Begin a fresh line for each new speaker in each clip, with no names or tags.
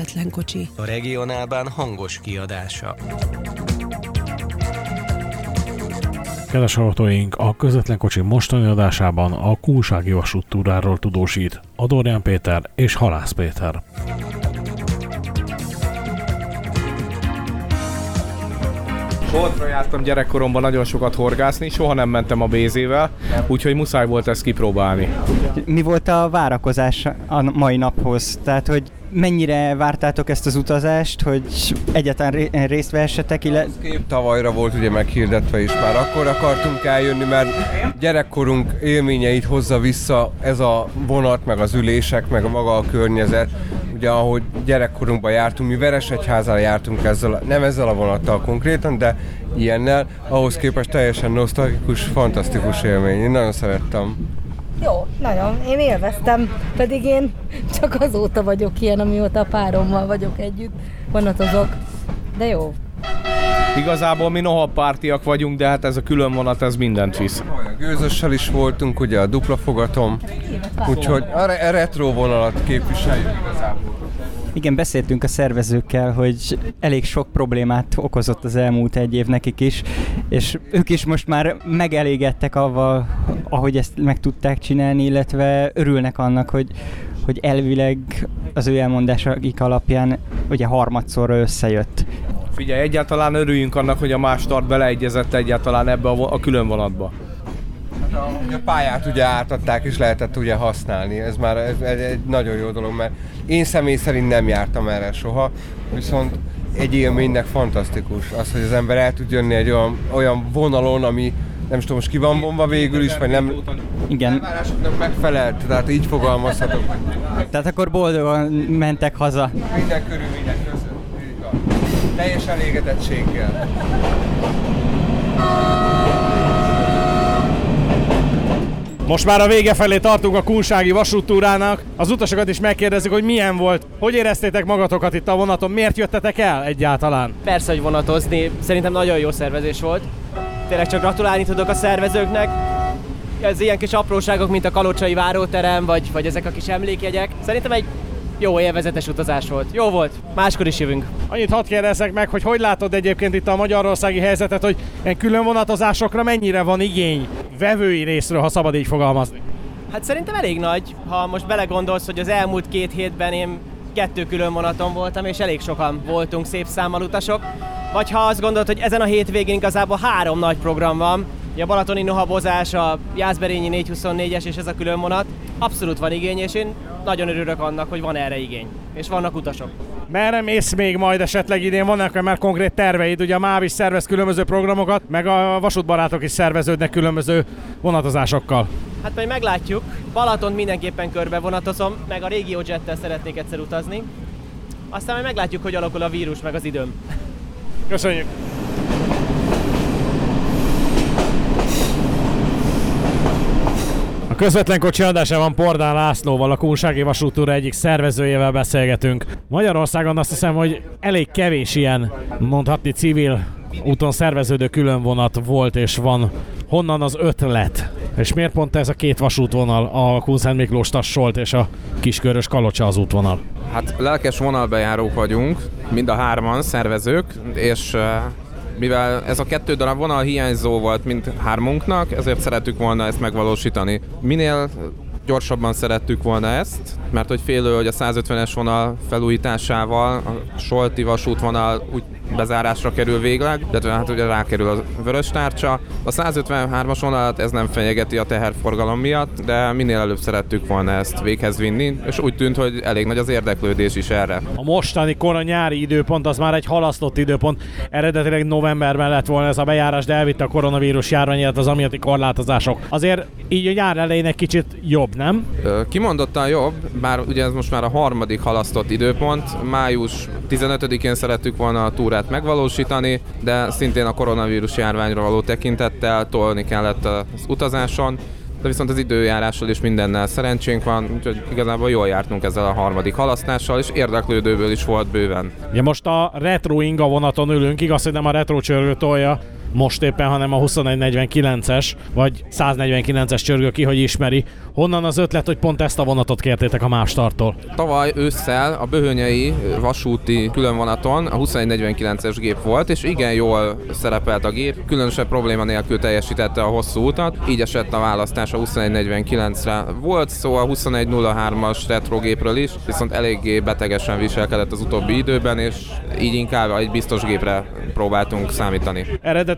közvetlen kocsi.
A regionálban hangos kiadása.
Kedves hallgatóink, a közvetlen kocsi mostani adásában a Kunsági vasúttúráról tudósít Adorján Péter és Halász Péter.
Boltra jártam gyerekkoromban nagyon sokat horgászni, soha nem mentem a bézével, úgyhogy muszáj volt ezt kipróbálni.
Mi volt a várakozás a mai naphoz? Tehát, hogy mennyire vártátok ezt az utazást, hogy egyáltalán részt vehessetek, illetve...
Kép tavalyra volt ugye meghirdetve is már, akkor akartunk eljönni, mert gyerekkorunk élményeit hozza vissza ez a vonat, meg az ülések, meg a maga a környezet. Ugye ahogy gyerekkorunkban jártunk, mi Veresegyházára jártunk ezzel, nem ezzel a vonattal konkrétan, de ilyennel, ahhoz képest teljesen nosztalgikus, fantasztikus élmény. Én nagyon szerettem.
Jó, nagyon. Én élveztem, pedig én csak azóta vagyok ilyen, amióta a párommal vagyok együtt, vonatozok. De jó.
Igazából mi noha pártiak vagyunk, de hát ez a külön vonat, ez mindent visz.
Olyan gőzössel is voltunk, ugye a dupla fogatom, úgyhogy a, re- a retro vonalat képviseljük igazából.
Igen, beszéltünk a szervezőkkel, hogy elég sok problémát okozott az elmúlt egy év nekik is, és ők is most már megelégedtek avval, ahogy ezt meg tudták csinálni, illetve örülnek annak, hogy, hogy elvileg az ő elmondásaik alapján ugye harmadszorra összejött.
Figyelj, egyáltalán örüljünk annak, hogy a más start beleegyezett egyáltalán ebbe a, a külön vonatba.
Hát a, pályát ugye átadták és lehetett ugye használni, ez már egy, egy, egy nagyon jó dolog, mert én személy szerint nem jártam erre soha, viszont egy élménynek fantasztikus az, hogy az ember el tud jönni egy olyan, olyan vonalon, ami nem is tudom, most ki van vonva végül is, vagy nem
Igen,
elvárásoknak megfelelt, tehát így fogalmazhatok,
tehát akkor boldogan mentek haza.
minden körülmények között. Teljes elégedettséggel.
Most már a vége felé tartunk a Kunsági vasúttúrának. Az utasokat is megkérdezzük, hogy milyen volt. Hogy éreztétek magatokat itt a vonaton? Miért jöttetek el egyáltalán?
Persze, hogy vonatozni. Szerintem nagyon jó szervezés volt. Tényleg csak gratulálni tudok a szervezőknek. Ez ilyen kis apróságok, mint a Kalocsai váróterem, vagy, vagy ezek a kis emlékjegyek. Szerintem egy jó élvezetes utazás volt. Jó volt. Máskor is jövünk.
Annyit hadd kérdezzek meg, hogy hogy látod egyébként itt a magyarországi helyzetet, hogy ilyen külön vonatozásokra mennyire van igény vevői részről, ha szabad így fogalmazni?
Hát szerintem elég nagy, ha most belegondolsz, hogy az elmúlt két hétben én kettő külön vonaton voltam, és elég sokan voltunk szép számmal utasok. Vagy ha azt gondolod, hogy ezen a hétvégén igazából három nagy program van, a Balatoni Nohabozás, a Jászberényi 424-es és ez a külön vonat, abszolút van igény, és én nagyon örülök annak, hogy van erre igény, és vannak utasok.
Merre mész még majd esetleg idén? Vannak már konkrét terveid? Ugye a MÁV is szervez különböző programokat, meg a vasútbarátok is szerveződnek különböző vonatozásokkal.
Hát majd meglátjuk. Balaton mindenképpen körbe vonatozom, meg a régió jettel szeretnék egyszer utazni. Aztán majd meglátjuk, hogy alakul a vírus, meg az időm.
Köszönjük! Közvetlen kocsi adásában Pordán Lászlóval, a Kunsági Vasútúra egyik szervezőjével beszélgetünk. Magyarországon azt hiszem, hogy elég kevés ilyen, mondhatni civil úton szerveződő különvonat volt és van. Honnan az ötlet? És miért pont ez a két vasútvonal, a Kunszent Miklós Tassolt és a Kiskörös Kalocsa az útvonal?
Hát lelkes vonalbejárók vagyunk, mind a hárman szervezők, és mivel ez a kettő darab vonal hiányzó volt mind hármunknak, ezért szerettük volna ezt megvalósítani. Minél gyorsabban szerettük volna ezt, mert hogy félő, hogy a 150-es vonal felújításával a Solti vasútvonal úgy bezárásra kerül végleg, illetve hát ugye rákerül a vörös tárcsa. A 153-as vonalat ez nem fenyegeti a teherforgalom miatt, de minél előbb szerettük volna ezt véghez vinni, és úgy tűnt, hogy elég nagy az érdeklődés is erre.
A mostani kora nyári időpont az már egy halasztott időpont. Eredetileg novemberben lett volna ez a bejárás, de elvitte a koronavírus járvány, illetve az amiatti korlátozások. Azért így a nyár elején egy kicsit jobb, nem?
Kimondottan jobb, bár ugye ez most már a harmadik halasztott időpont. Május 15-én szerettük volna a túrát megvalósítani, de szintén a koronavírus járványra való tekintettel tolni kellett az utazáson. De viszont az időjárással és mindennel szerencsénk van, úgyhogy igazából jól jártunk ezzel a harmadik halasztással, és érdeklődőből is volt bőven.
Ugye most a retro inga vonaton ülünk, igaz, hogy nem a retro csörgő tolja most éppen, hanem a 2149-es, vagy 149-es csörgő ki, hogy ismeri. Honnan az ötlet, hogy pont ezt a vonatot kértétek a Mástartól?
Tavaly ősszel a Böhönyei vasúti különvonaton a 2149-es gép volt, és igen jól szerepelt a gép, különösebb probléma nélkül teljesítette a hosszú utat, így esett a választás a 2149-re. Volt szó a 2103-as retrogépről is, viszont eléggé betegesen viselkedett az utóbbi időben, és így inkább egy biztos gépre próbáltunk számítani.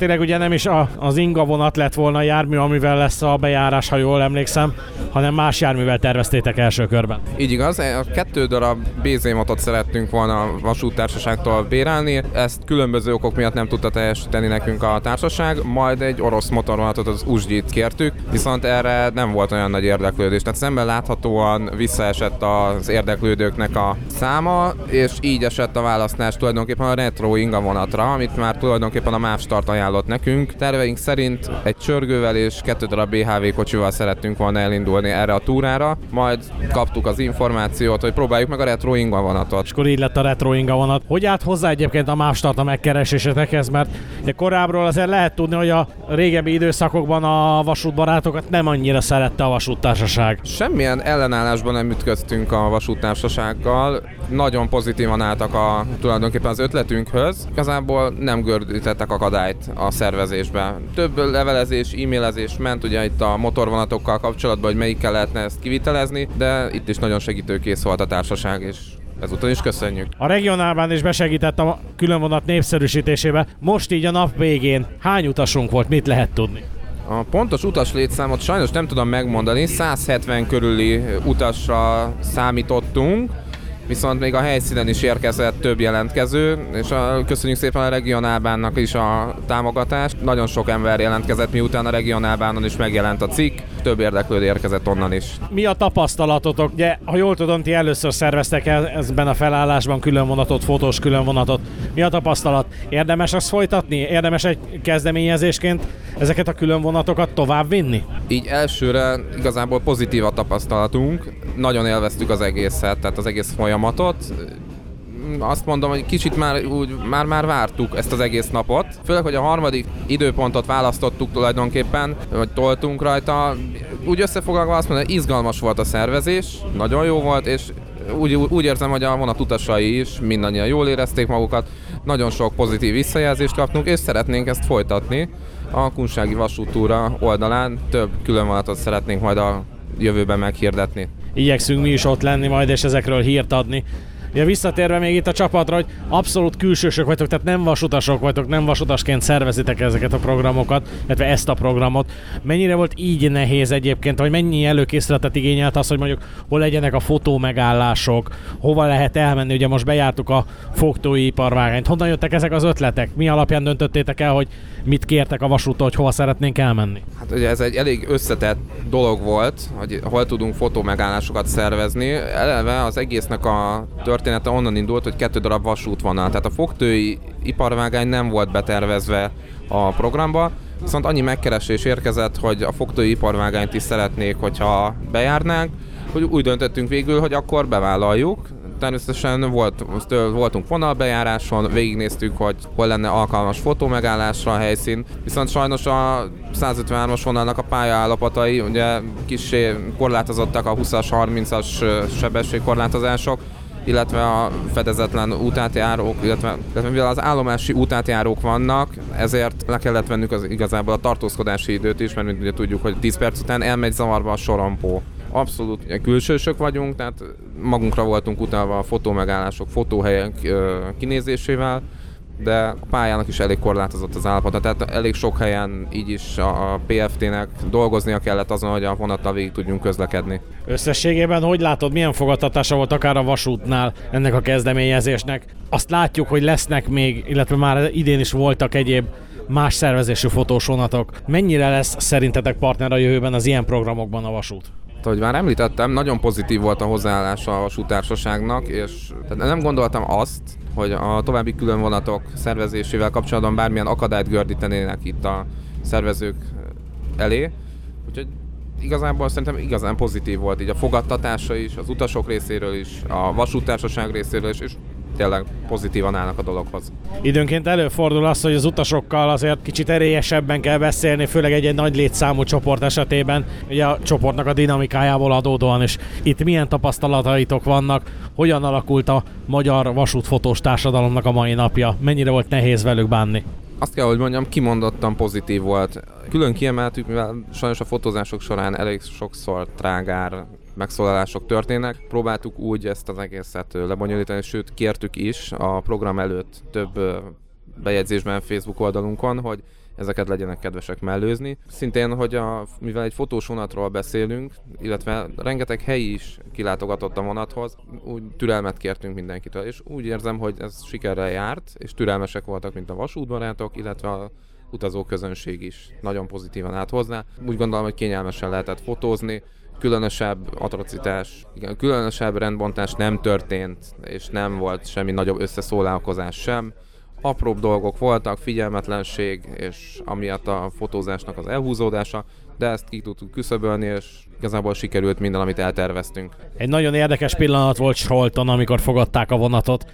Eredetileg ugye nem is a, az Inga vonat lett volna a jármű, amivel lesz a bejárás, ha jól emlékszem, hanem más járművel terveztétek első körben.
Így igaz, a kettő darab BZ motot szerettünk volna a vasúttársaságtól bérelni, ezt különböző okok miatt nem tudta teljesíteni nekünk a társaság, majd egy orosz motorvonatot, az Uzsgyit kértük, viszont erre nem volt olyan nagy érdeklődés, tehát szemben láthatóan visszaesett az érdeklődőknek a száma, és így esett a választás tulajdonképpen a retro Inga vonatra, amit már tulajdonképpen a MÁV Start ajánlott nekünk. Terveink szerint egy csörgővel és kettő darab BHV kocsival szerettünk volna elindulni erre a túrára, majd kaptuk az információt, hogy próbáljuk meg a retro Inga vonatot.
És akkor így lett a retro Inga vonat. Hogy állt hozzá egyébként a MÁV Start a megkeresésetekhez, mert ugye korábbról azért lehet tudni, hogy a régebbi időszakokban a vasútbarátokat nem annyira szerette a vasúttársaság.
Semmilyen ellenállásban nem ütköztünk a vasúttársasággal, nagyon pozitívan álltak a, tulajdonképpen az ötletünkhöz. Igazából nem gördítettek akadályt a szervezésbe. Több levelezés, e-mailezés ment ugye itt a motorvonatokkal kapcsolatban, hogy melyikkel lehetne ezt kivitelezni, de itt is nagyon segítőkész volt a társaság, és ezúton is köszönjük.
A regionálban is besegített a különvonat népszerűsítésébe. Most így a nap végén hány utasunk volt, mit lehet tudni?
A pontos utas létszámot sajnos nem tudom megmondani, 170 körüli utasra számítottunk, viszont még a helyszínen is érkezett több jelentkező, és a, köszönjük szépen a regionálbánnak is a támogatást. Nagyon sok ember jelentkezett, miután a regionálbánon is megjelent a cikk, több érdeklődő érkezett onnan is.
Mi a tapasztalatotok? Ugye, ha jól tudom, ti először szerveztek el ezben a felállásban különvonatot, fotós különvonatot. Mi a tapasztalat? Érdemes azt folytatni? Érdemes egy kezdeményezésként ezeket a különvonatokat tovább vinni?
Így elsőre igazából pozitív a tapasztalatunk. Nagyon élveztük az egészet, tehát az egész folyamatot azt mondom, hogy kicsit már úgy, már, már vártuk ezt az egész napot. Főleg, hogy a harmadik időpontot választottuk tulajdonképpen, vagy toltunk rajta. Úgy összefoglalva azt mondom, hogy izgalmas volt a szervezés, nagyon jó volt, és úgy, úgy érzem, hogy a vonat utasai is mindannyian jól érezték magukat, nagyon sok pozitív visszajelzést kaptunk, és szeretnénk ezt folytatni. A Kunsági Vasútúra oldalán több külön vonatot szeretnénk majd a jövőben meghirdetni.
Igyekszünk mi is ott lenni majd, és ezekről hírt adni. Ja, visszatérve még itt a csapatra, hogy abszolút külsősök vagytok, tehát nem vasutasok vagytok, nem vasutasként szervezitek ezeket a programokat, illetve ezt a programot. Mennyire volt így nehéz egyébként, vagy mennyi előkészületet igényelt az, hogy mondjuk hol legyenek a fotó megállások, hova lehet elmenni, ugye most bejártuk a fogtói iparvágányt. Honnan jöttek ezek az ötletek? Mi alapján döntöttétek el, hogy mit kértek a vasútól, hogy hova szeretnénk elmenni?
Hát ugye ez egy elég összetett dolog volt, hogy hol tudunk fotó megállásokat szervezni. Eleve az egésznek a története onnan indult, hogy kettő darab vasútvonal. Tehát a fogtői iparvágány nem volt betervezve a programba, viszont annyi megkeresés érkezett, hogy a fogtői iparvágányt is szeretnék, hogyha bejárnánk, hogy úgy döntöttünk végül, hogy akkor bevállaljuk. Természetesen volt, voltunk vonalbejáráson, végignéztük, hogy hol lenne alkalmas fotómegállásra a helyszín, viszont sajnos a 153-as vonalnak a pályaállapotai ugye kicsi korlátozottak a 20-as, 30-as sebességkorlátozások, illetve a fedezetlen útátjárók, illetve, illetve mivel az állomási útátjárók vannak, ezért le kellett vennünk az, igazából a tartózkodási időt is, mert mint ugye tudjuk, hogy 10 perc után elmegy zavarba a sorompó. Abszolút külsősök vagyunk, tehát magunkra voltunk utalva a fotómegállások, fotóhelyek kinézésével, de a pályának is elég korlátozott az állapota, tehát elég sok helyen így is a PFT-nek dolgoznia kellett azon, hogy a vonattal végig tudjunk közlekedni.
Összességében hogy látod, milyen fogadtatása volt akár a vasútnál ennek a kezdeményezésnek? Azt látjuk, hogy lesznek még, illetve már idén is voltak egyéb más szervezésű fotós vonatok. Mennyire lesz szerintetek partner a jövőben az ilyen programokban a vasút?
Ahogy már említettem, nagyon pozitív volt a hozzáállása a vasútársaságnak, és nem gondoltam azt, hogy a további különvonatok szervezésével kapcsolatban bármilyen akadályt gördítenének itt a szervezők elé. Úgyhogy igazából szerintem igazán pozitív volt így a fogadtatása is, az utasok részéről is, a vasútársaság részéről is, és tényleg pozitívan állnak a dologhoz.
Időnként előfordul az, hogy az utasokkal azért kicsit erélyesebben kell beszélni, főleg egy, egy nagy létszámú csoport esetében, ugye a csoportnak a dinamikájából adódóan, és itt milyen tapasztalataitok vannak, hogyan alakult a magyar vasútfotós társadalomnak a mai napja, mennyire volt nehéz velük bánni?
Azt kell, hogy mondjam, kimondottan pozitív volt. Külön kiemeltük, mivel sajnos a fotózások során elég sokszor trágár megszólalások történnek. Próbáltuk úgy ezt az egészet lebonyolítani, sőt kértük is a program előtt több bejegyzésben Facebook oldalunkon, hogy ezeket legyenek kedvesek mellőzni. Szintén, hogy a, mivel egy fotós vonatról beszélünk, illetve rengeteg helyi is kilátogatott a vonathoz, úgy türelmet kértünk mindenkitől, és úgy érzem, hogy ez sikerrel járt, és türelmesek voltak, mint a vasútbarátok, illetve a utazó közönség is nagyon pozitívan állt hozzá. Úgy gondolom, hogy kényelmesen lehetett fotózni, különösebb atrocitás, igen, különösebb rendbontás nem történt, és nem volt semmi nagyobb összeszólálkozás sem. Apróbb dolgok voltak, figyelmetlenség, és amiatt a fotózásnak az elhúzódása, de ezt ki tudtuk küszöbölni, és igazából sikerült minden, amit elterveztünk.
Egy nagyon érdekes pillanat volt Solton, amikor fogadták a vonatot.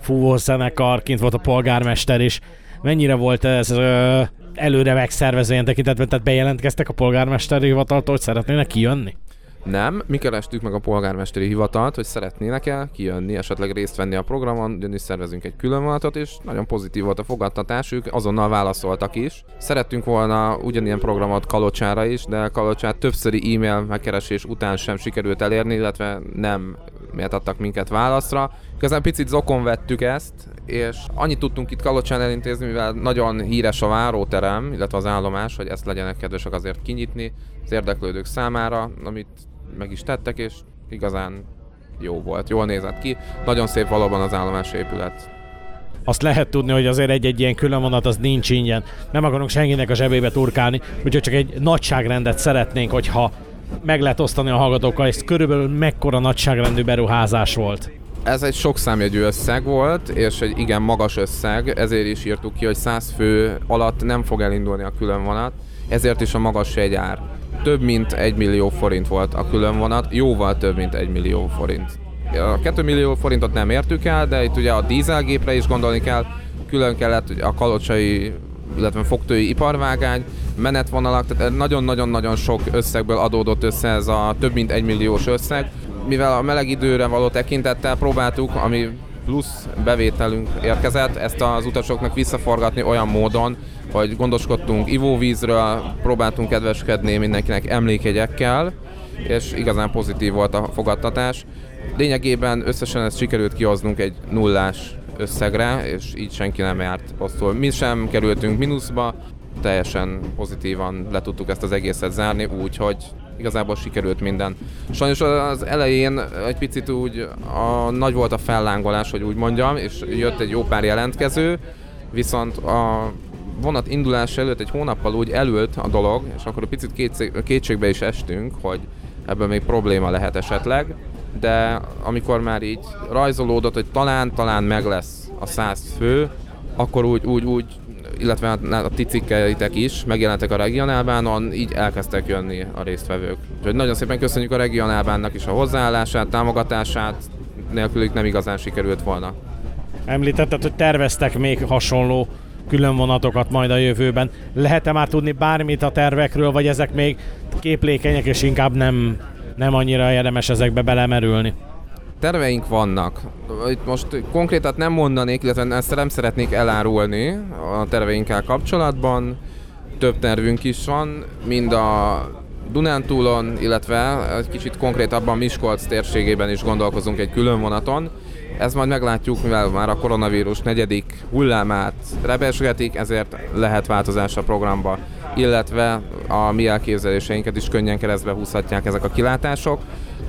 Fúvó zenekar, kint volt a polgármester is. Mennyire volt ez ö, előre megszervező ilyen tekintetben, tehát bejelentkeztek a polgármesteri hivataltól, hogy szeretnének kijönni?
Nem, mi kerestük meg a polgármesteri hivatalt, hogy szeretnének-e kijönni, esetleg részt venni a programon, ugyanis szervezünk egy külön vonatot, és nagyon pozitív volt a fogadtatás, ők azonnal válaszoltak is. Szerettünk volna ugyanilyen programot Kalocsára is, de Kalocsát többszöri e-mail megkeresés után sem sikerült elérni, illetve nem méltattak minket válaszra. Közben picit zokon vettük ezt, és annyit tudtunk itt Kalocsán elintézni, mivel nagyon híres a váróterem, illetve az állomás, hogy ezt legyenek kedvesek azért kinyitni az érdeklődők számára, amit meg is tettek, és igazán jó volt, jól nézett ki. Nagyon szép valóban az állomás épület.
Azt lehet tudni, hogy azért egy-egy ilyen külön vonat az nincs ingyen. Nem akarunk senkinek a zsebébe turkálni, úgyhogy csak egy nagyságrendet szeretnénk, hogyha meg lehet osztani a hallgatókkal, és körülbelül mekkora nagyságrendű beruházás volt.
Ez egy sok számjegyű összeg volt, és egy igen magas összeg, ezért is írtuk ki, hogy 100 fő alatt nem fog elindulni a külön vonat, ezért is a magas jegyár több mint 1 millió forint volt a külön vonat, jóval több mint 1 millió forint. A 2 millió forintot nem értük el, de itt ugye a dízelgépre is gondolni kell, külön kellett a kalocsai illetve fogtői iparvágány, menetvonalak, tehát nagyon-nagyon-nagyon sok összegből adódott össze ez a több mint 1 milliós összeg. Mivel a meleg időre való tekintettel próbáltuk, ami plusz bevételünk érkezett, ezt az utasoknak visszaforgatni olyan módon, hogy gondoskodtunk ivóvízről, próbáltunk kedveskedni mindenkinek emlékjegyekkel, és igazán pozitív volt a fogadtatás. Lényegében összesen ezt sikerült kihoznunk egy nullás összegre, és így senki nem járt rosszul. Mi sem kerültünk mínuszba, teljesen pozitívan le tudtuk ezt az egészet zárni, úgyhogy igazából sikerült minden. Sajnos az elején egy picit úgy a, nagy volt a fellángolás, hogy úgy mondjam, és jött egy jó pár jelentkező, viszont a vonat indulás előtt egy hónappal úgy elült a dolog, és akkor egy picit kétségbe is estünk, hogy ebből még probléma lehet esetleg, de amikor már így rajzolódott, hogy talán, talán meg lesz a száz fő, akkor úgy, úgy, úgy illetve a ti cikkeitek is megjelentek a regionálbánon, így elkezdtek jönni a résztvevők. Úgyhogy nagyon szépen köszönjük a regionálbánnak is a hozzáállását, támogatását, nélkülük nem igazán sikerült volna.
Említetted, hogy terveztek még hasonló külön vonatokat majd a jövőben. Lehet-e már tudni bármit a tervekről, vagy ezek még képlékenyek, és inkább nem, nem annyira érdemes ezekbe belemerülni?
Terveink vannak. Itt most konkrétat nem mondanék, illetve ezt nem szeretnék elárulni a terveinkkel kapcsolatban. Több tervünk is van, mind a Dunántúlon, illetve egy kicsit konkrétabban Miskolc térségében is gondolkozunk egy külön vonaton. Ez majd meglátjuk, mivel már a koronavírus negyedik hullámát rebesgetik, ezért lehet változás a programba, illetve a mi elképzeléseinket is könnyen keresztbe húzhatják ezek a kilátások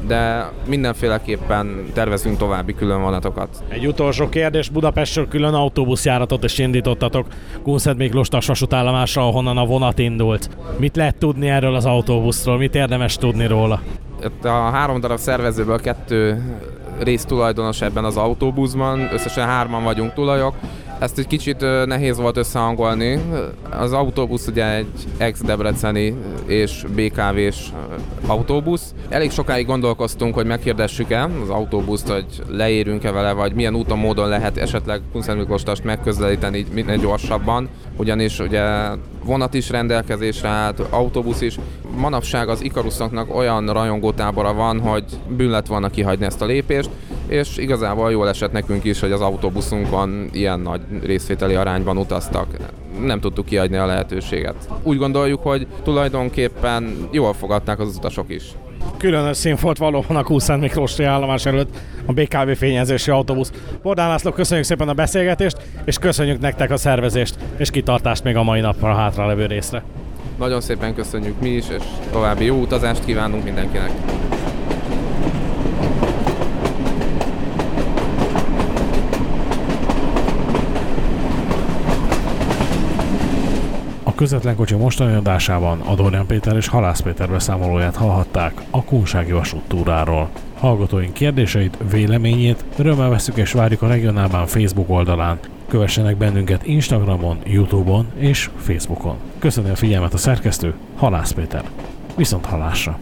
de mindenféleképpen tervezünk további külön vonatokat.
Egy utolsó kérdés, Budapestről külön autóbuszjáratot is indítottatok Kunszed Miklós vasútállomásra, ahonnan a vonat indult. Mit lehet tudni erről az autóbuszról, mit érdemes tudni róla?
Itt a három darab szervezőből kettő résztulajdonos ebben az autóbuszban, összesen hárman vagyunk tulajok. Ezt egy kicsit nehéz volt összehangolni. Az autóbusz ugye egy ex-debreceni és BKV-s autóbusz. Elég sokáig gondolkoztunk, hogy meghirdessük-e az autóbuszt, hogy leérünk-e vele, vagy milyen úton, módon lehet esetleg Kunszent Miklóstast megközelíteni minél gyorsabban. Ugyanis ugye vonat is rendelkezésre állt, autóbusz is. Manapság az Ikaruszoknak olyan rajongótábora van, hogy bűn lett volna kihagyni ezt a lépést, és igazából jól esett nekünk is, hogy az autóbuszunkon ilyen nagy részvételi arányban utaztak. Nem tudtuk kiadni a lehetőséget. Úgy gondoljuk, hogy tulajdonképpen jól fogadták az utasok is.
Különös szín valóban a Kunszent Miklósi állomás előtt a BKV fényezési autóbusz. Bordán László, köszönjük szépen a beszélgetést, és köszönjük nektek a szervezést és kitartást még a mai napra a hátra levő részre.
Nagyon szépen köszönjük mi is, és további jó utazást kívánunk mindenkinek.
Közvetlen kocsi mostani adásában Adorján Péter és Halász Péter beszámolóját hallhatták a Kunsági vasúttúráról. Hallgatóink kérdéseit, véleményét örömmel veszük és várjuk a Regionálban Facebook oldalán. Kövessenek bennünket Instagramon, Youtube-on és Facebookon. Köszönöm a figyelmet a szerkesztő, Halász Péter. Viszont halásra!